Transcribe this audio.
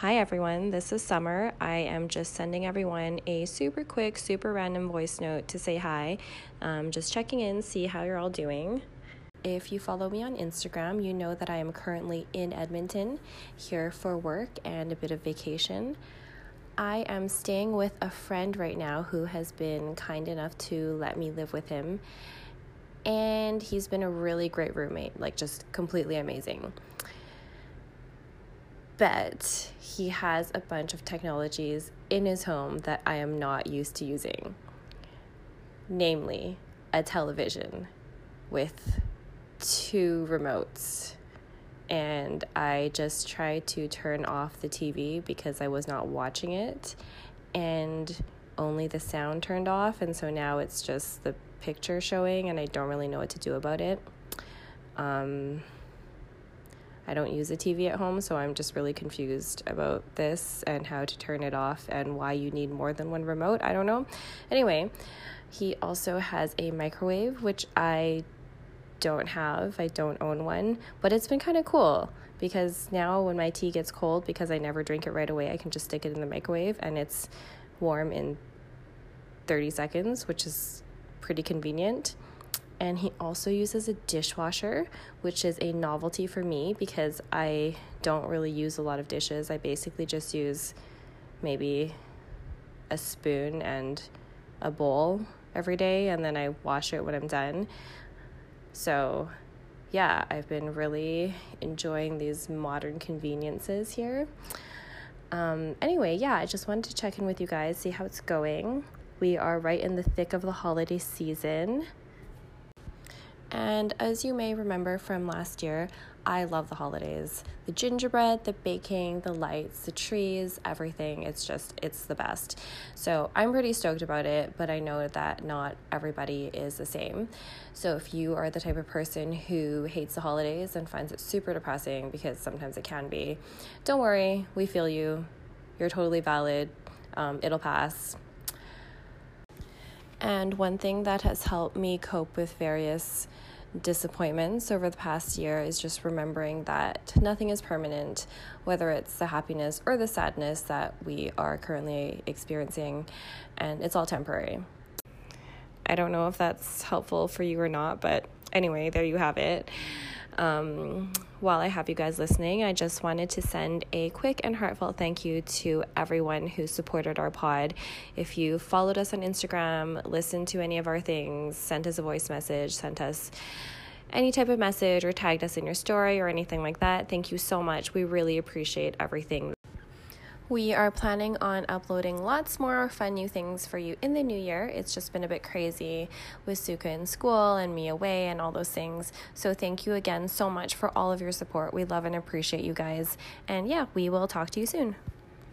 Hi everyone, this is Summer. I am just sending everyone a super quick, super random voice note to say hi. Um, just checking in, see how you're all doing. If you follow me on Instagram, you know that I am currently in Edmonton, here for work and a bit of vacation. I am staying with a friend right now who has been kind enough to let me live with him. And he's been a really great roommate, like just completely amazing but he has a bunch of technologies in his home that I am not used to using. Namely, a television with two remotes. And I just tried to turn off the TV because I was not watching it, and only the sound turned off. And so now it's just the picture showing, and I don't really know what to do about it. Um, I don't use a TV at home, so I'm just really confused about this and how to turn it off and why you need more than one remote. I don't know. Anyway, he also has a microwave, which I don't have. I don't own one, but it's been kind of cool because now when my tea gets cold, because I never drink it right away, I can just stick it in the microwave and it's warm in 30 seconds, which is pretty convenient and he also uses a dishwasher, which is a novelty for me because I don't really use a lot of dishes. I basically just use maybe a spoon and a bowl every day, and then I wash it when I'm done. So, yeah, I've been really enjoying these modern conveniences here. Um, anyway, yeah, I just wanted to check in with you guys, see how it's going. We are right in the thick of the holiday season. And as you may remember from last year, I love the holidays. The gingerbread, the baking, the lights, the trees, everything. It's just, it's the best. So I'm pretty stoked about it, but I know that not everybody is the same. So if you are the type of person who hates the holidays and finds it super depressing, because sometimes it can be, don't worry, we feel you. You're totally valid. Um, it'll pass. And one thing that has helped me cope with various disappointments over the past year is just remembering that nothing is permanent, whether it's the happiness or the sadness that we are currently experiencing, and it's all temporary. I don't know if that's helpful for you or not, but anyway, there you have it. Um, while I have you guys listening, I just wanted to send a quick and heartfelt thank you to everyone who supported our pod. If you followed us on Instagram, listened to any of our things, sent us a voice message, sent us any type of message, or tagged us in your story or anything like that, thank you so much. We really appreciate everything. We are planning on uploading lots more fun new things for you in the new year. It's just been a bit crazy with Suka in school and me away and all those things. So, thank you again so much for all of your support. We love and appreciate you guys. And yeah, we will talk to you soon.